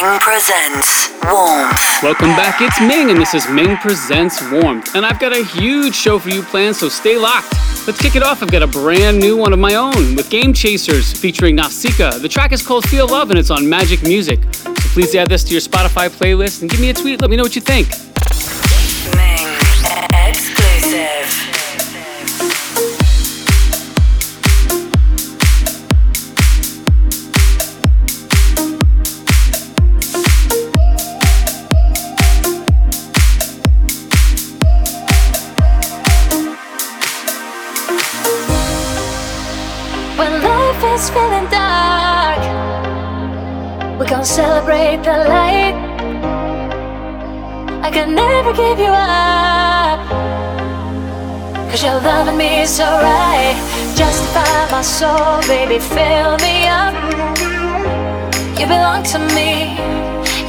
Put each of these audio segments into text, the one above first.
Ming presents Warmth. Welcome back, it's Ming, and this is Ming Presents Warmth. And I've got a huge show for you planned, so stay locked. Let's kick it off. I've got a brand new one of my own with Game Chasers featuring Nausicaa. The track is called Feel Love and it's on Magic Music. So please add this to your Spotify playlist and give me a tweet. Let me know what you think. Feeling dark, we gon' celebrate the light. I can never give you up, cause you're loving me so right. Justify my soul, baby, fill me up. You belong to me,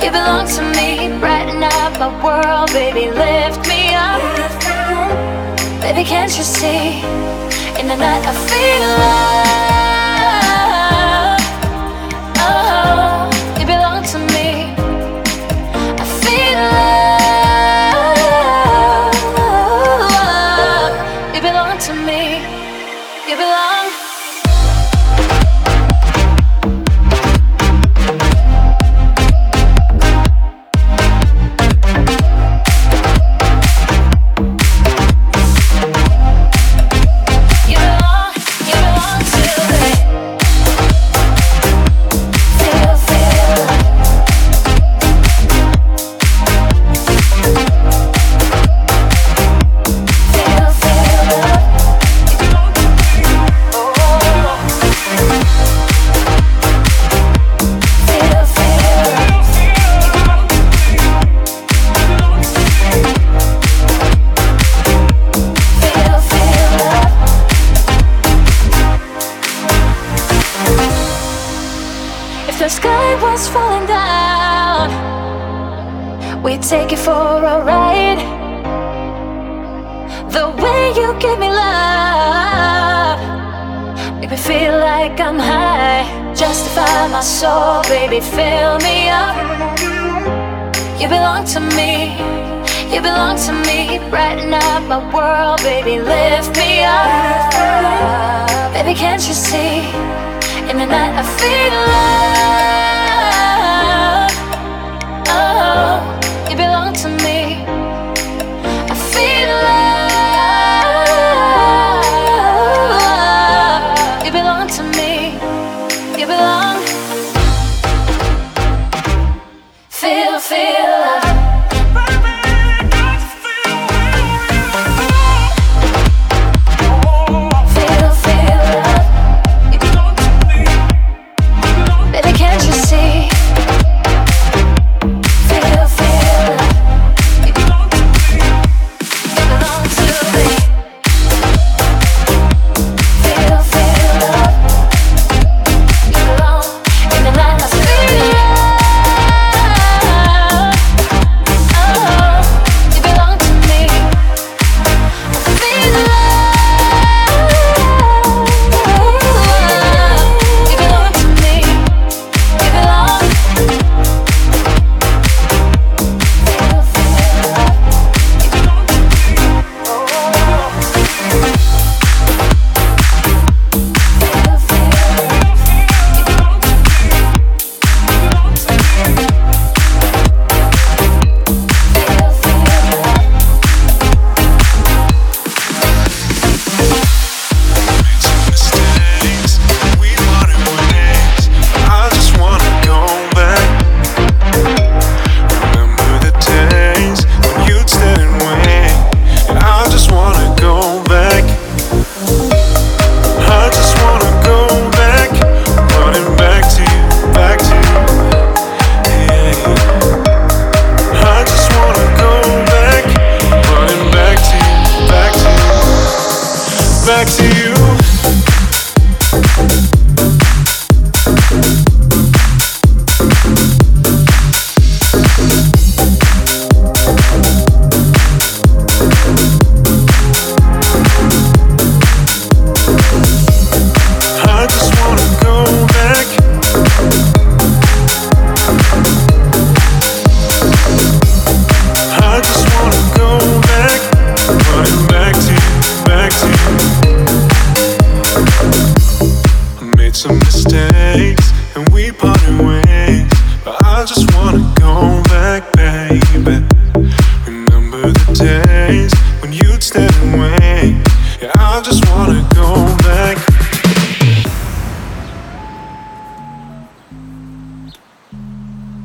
you belong to me. Brighten up my world, baby, lift me up. Baby, can't you see? In the night I feel love.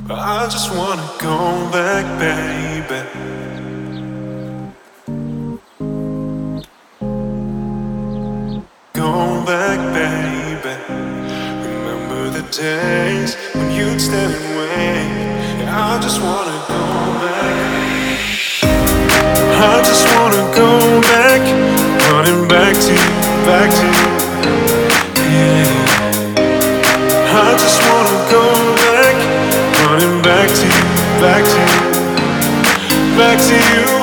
I just wanna go back, baby. Go back, baby. Remember the days when you'd stay away. I just wanna go back. I just wanna go back, running back to you, back to you. You,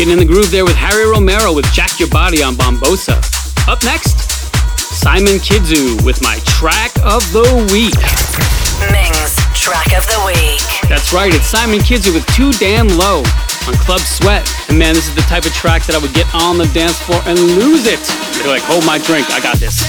Getting in the groove there with Harry Romero with Jack Your Body on Bambossa. Up next, Simon Kidzoo with my track of the week. Ming's track of the week. That's right, it's Simon Kidzoo with Too Damn Low on Club Sweat. And man, this is the type of track that I would get on the dance floor and lose it. You're like, hold my drink, I got this.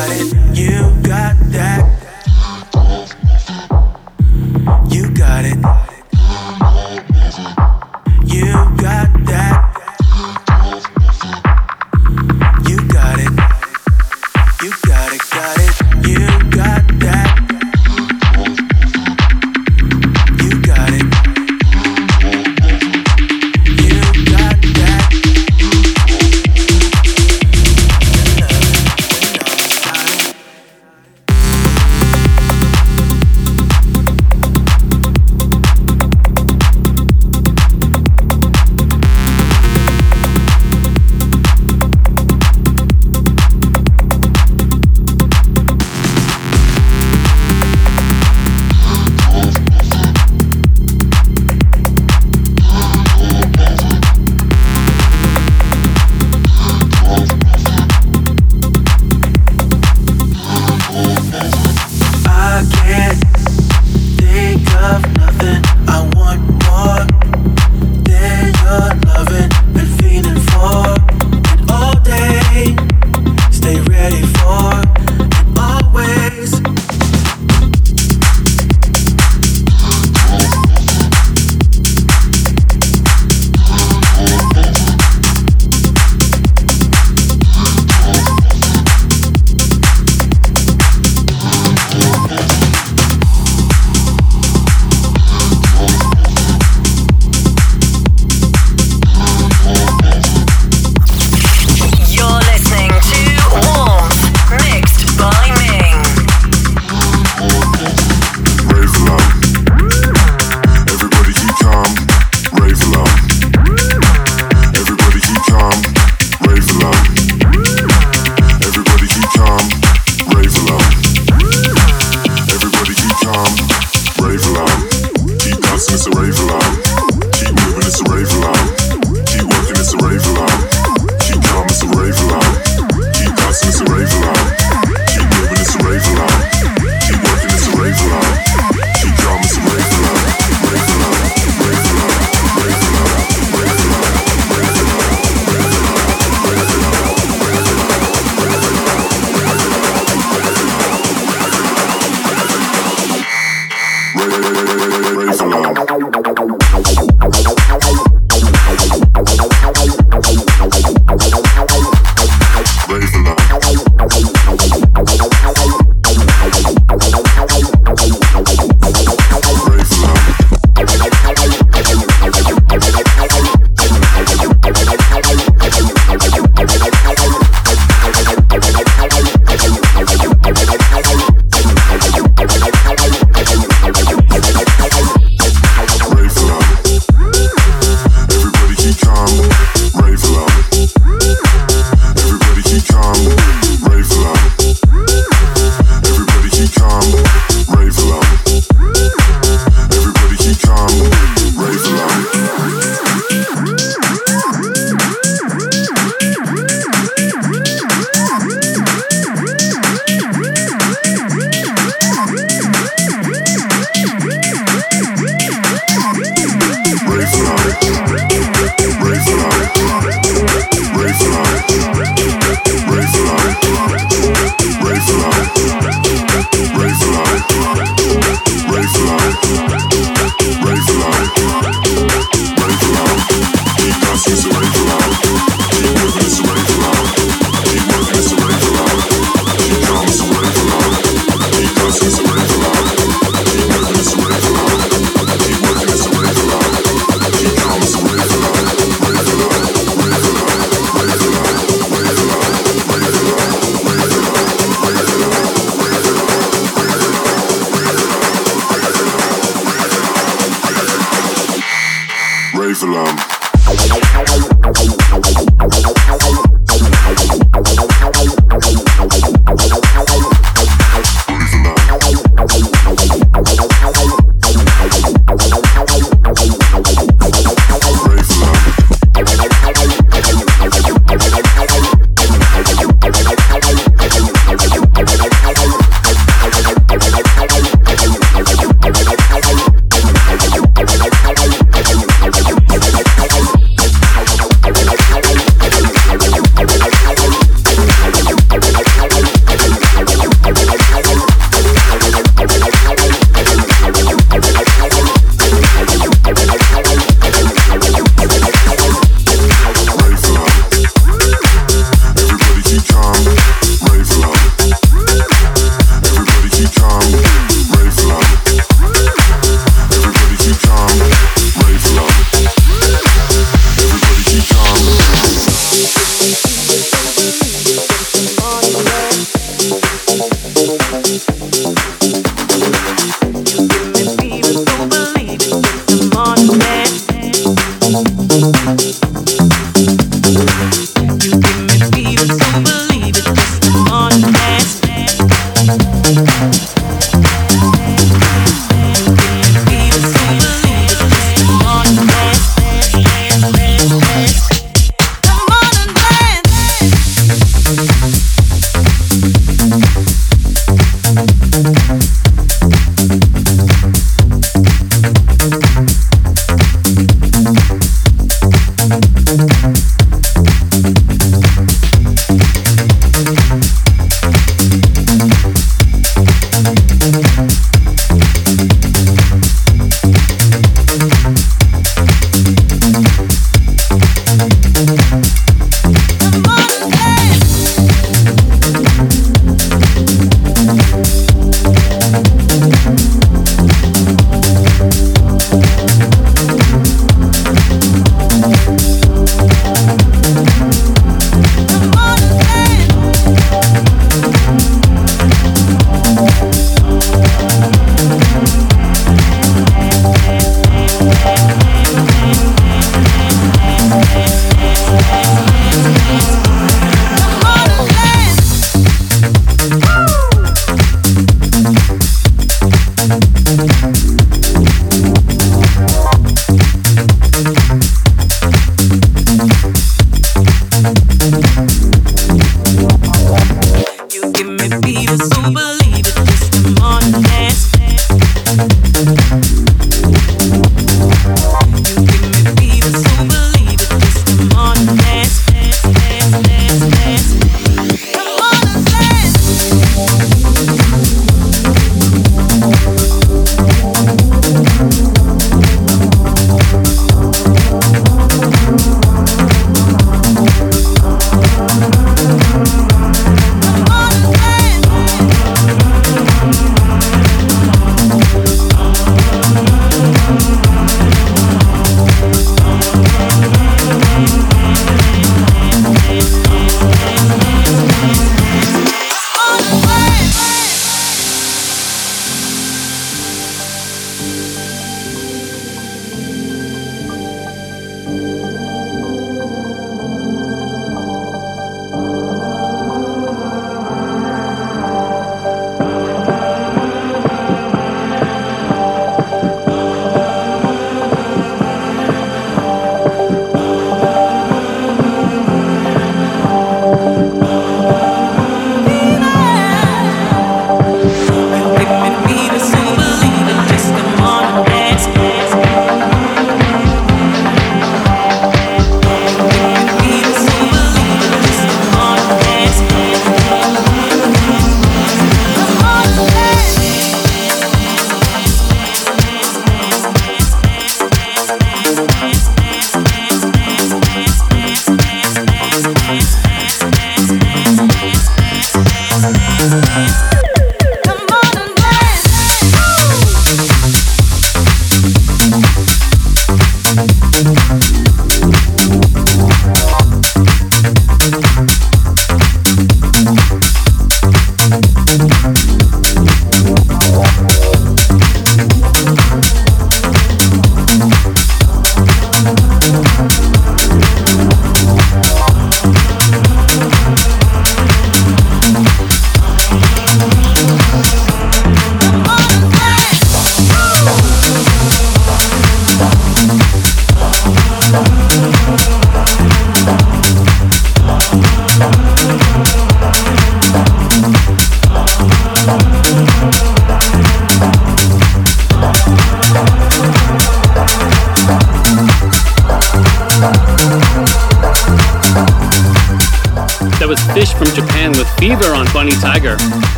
got it. You got that.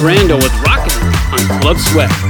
Brando with Rockin' on Club Sweat.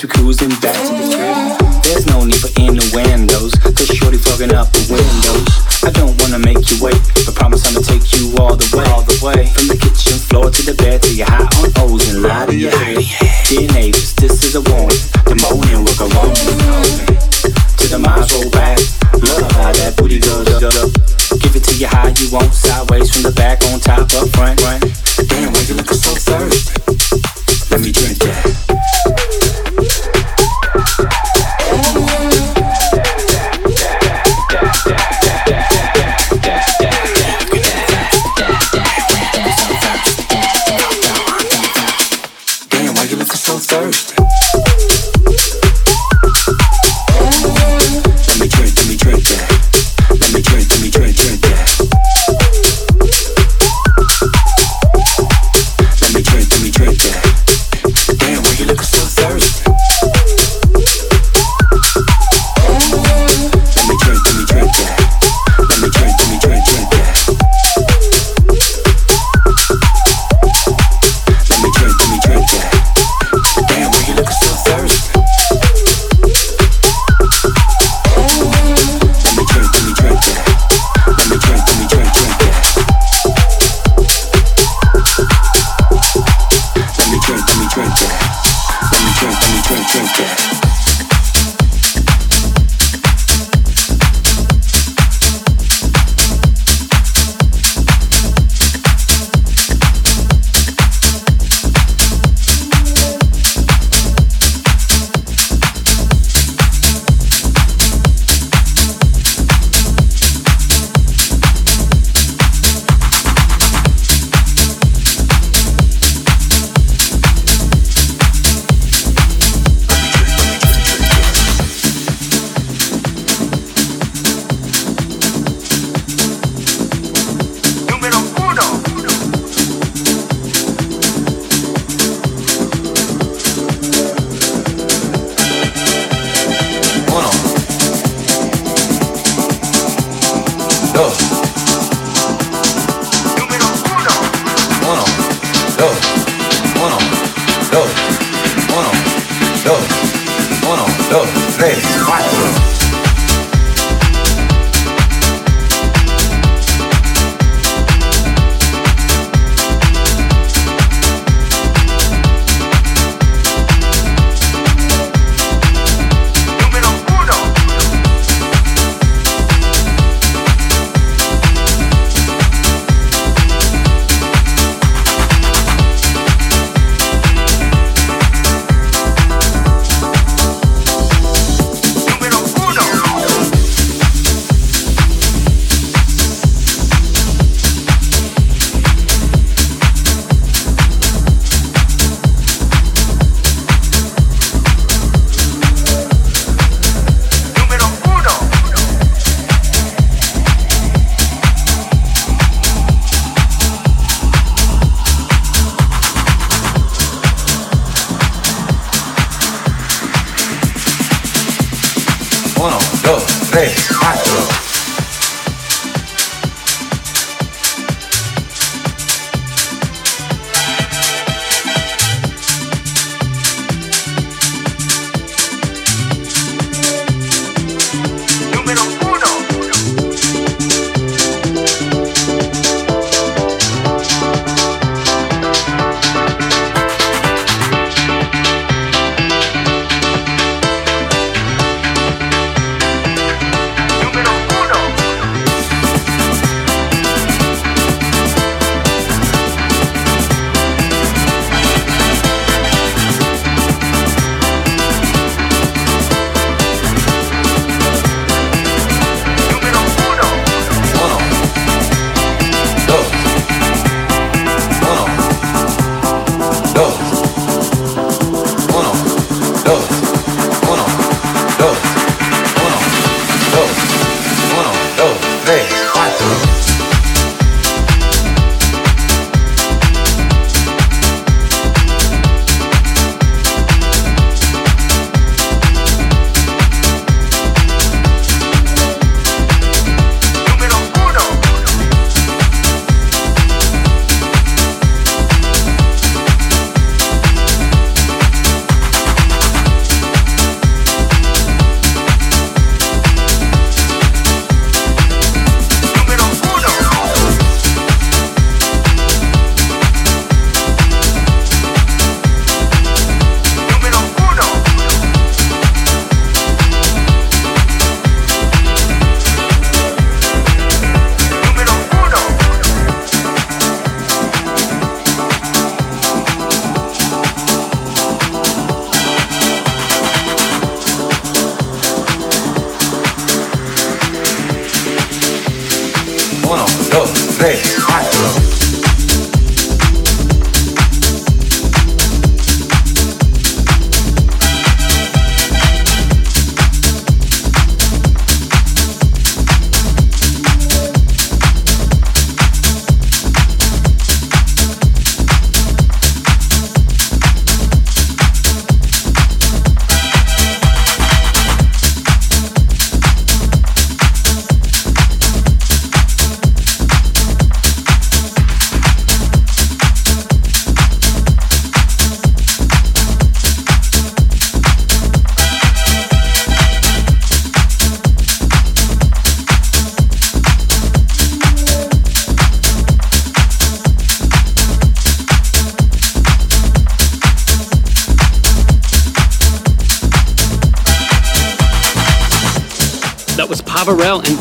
as we cruising back to the crib. There's no need for innuendos, cause shorty fogging up the windows. I don't wanna make you wait, but promise I'ma take you all the way, all the way. From the kitchen floor to the bed till you're high on O's and lie to your head. Dear neighbors, this is a warning. The moaning will go on. Till the minds roll back. Love how that booty goes up. Give it to you how you want, sideways from the back, on top, up front, front. Damn, why you looking so thirsty? Let me drink that.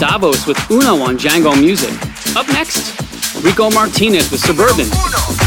Davos with Uno on Django Music. Up next, Rico Martinez with Suburban. but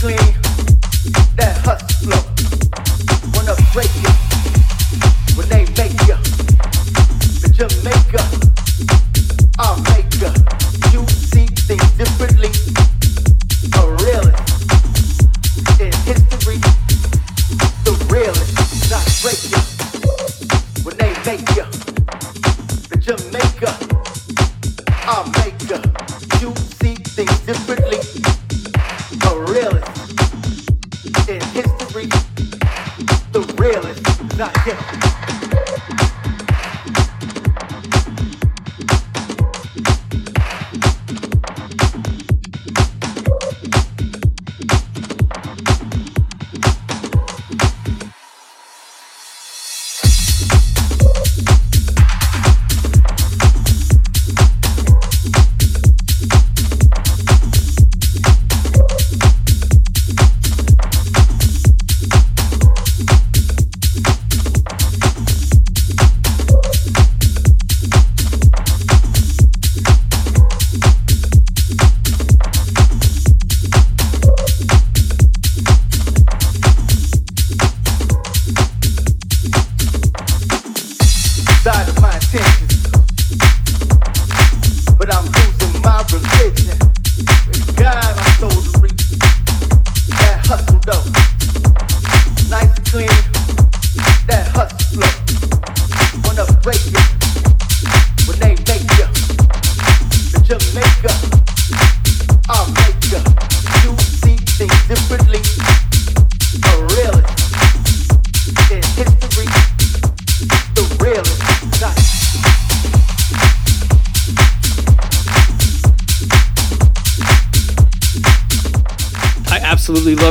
between that hustler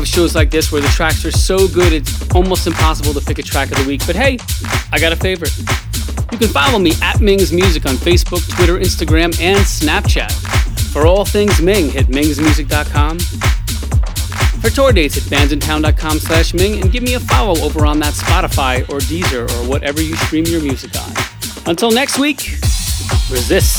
shows like this where the tracks are so good it's almost impossible to pick a track of the week. But hey, I got a favorite. You can follow me at Ming's Music on Facebook, Twitter, Instagram, and Snapchat. For all things Ming, hit mingsmusic.com. For tour dates, hit bandsintown.com slash Ming and give me a follow over on that Spotify or Deezer or whatever you stream your music on. Until next week, resist.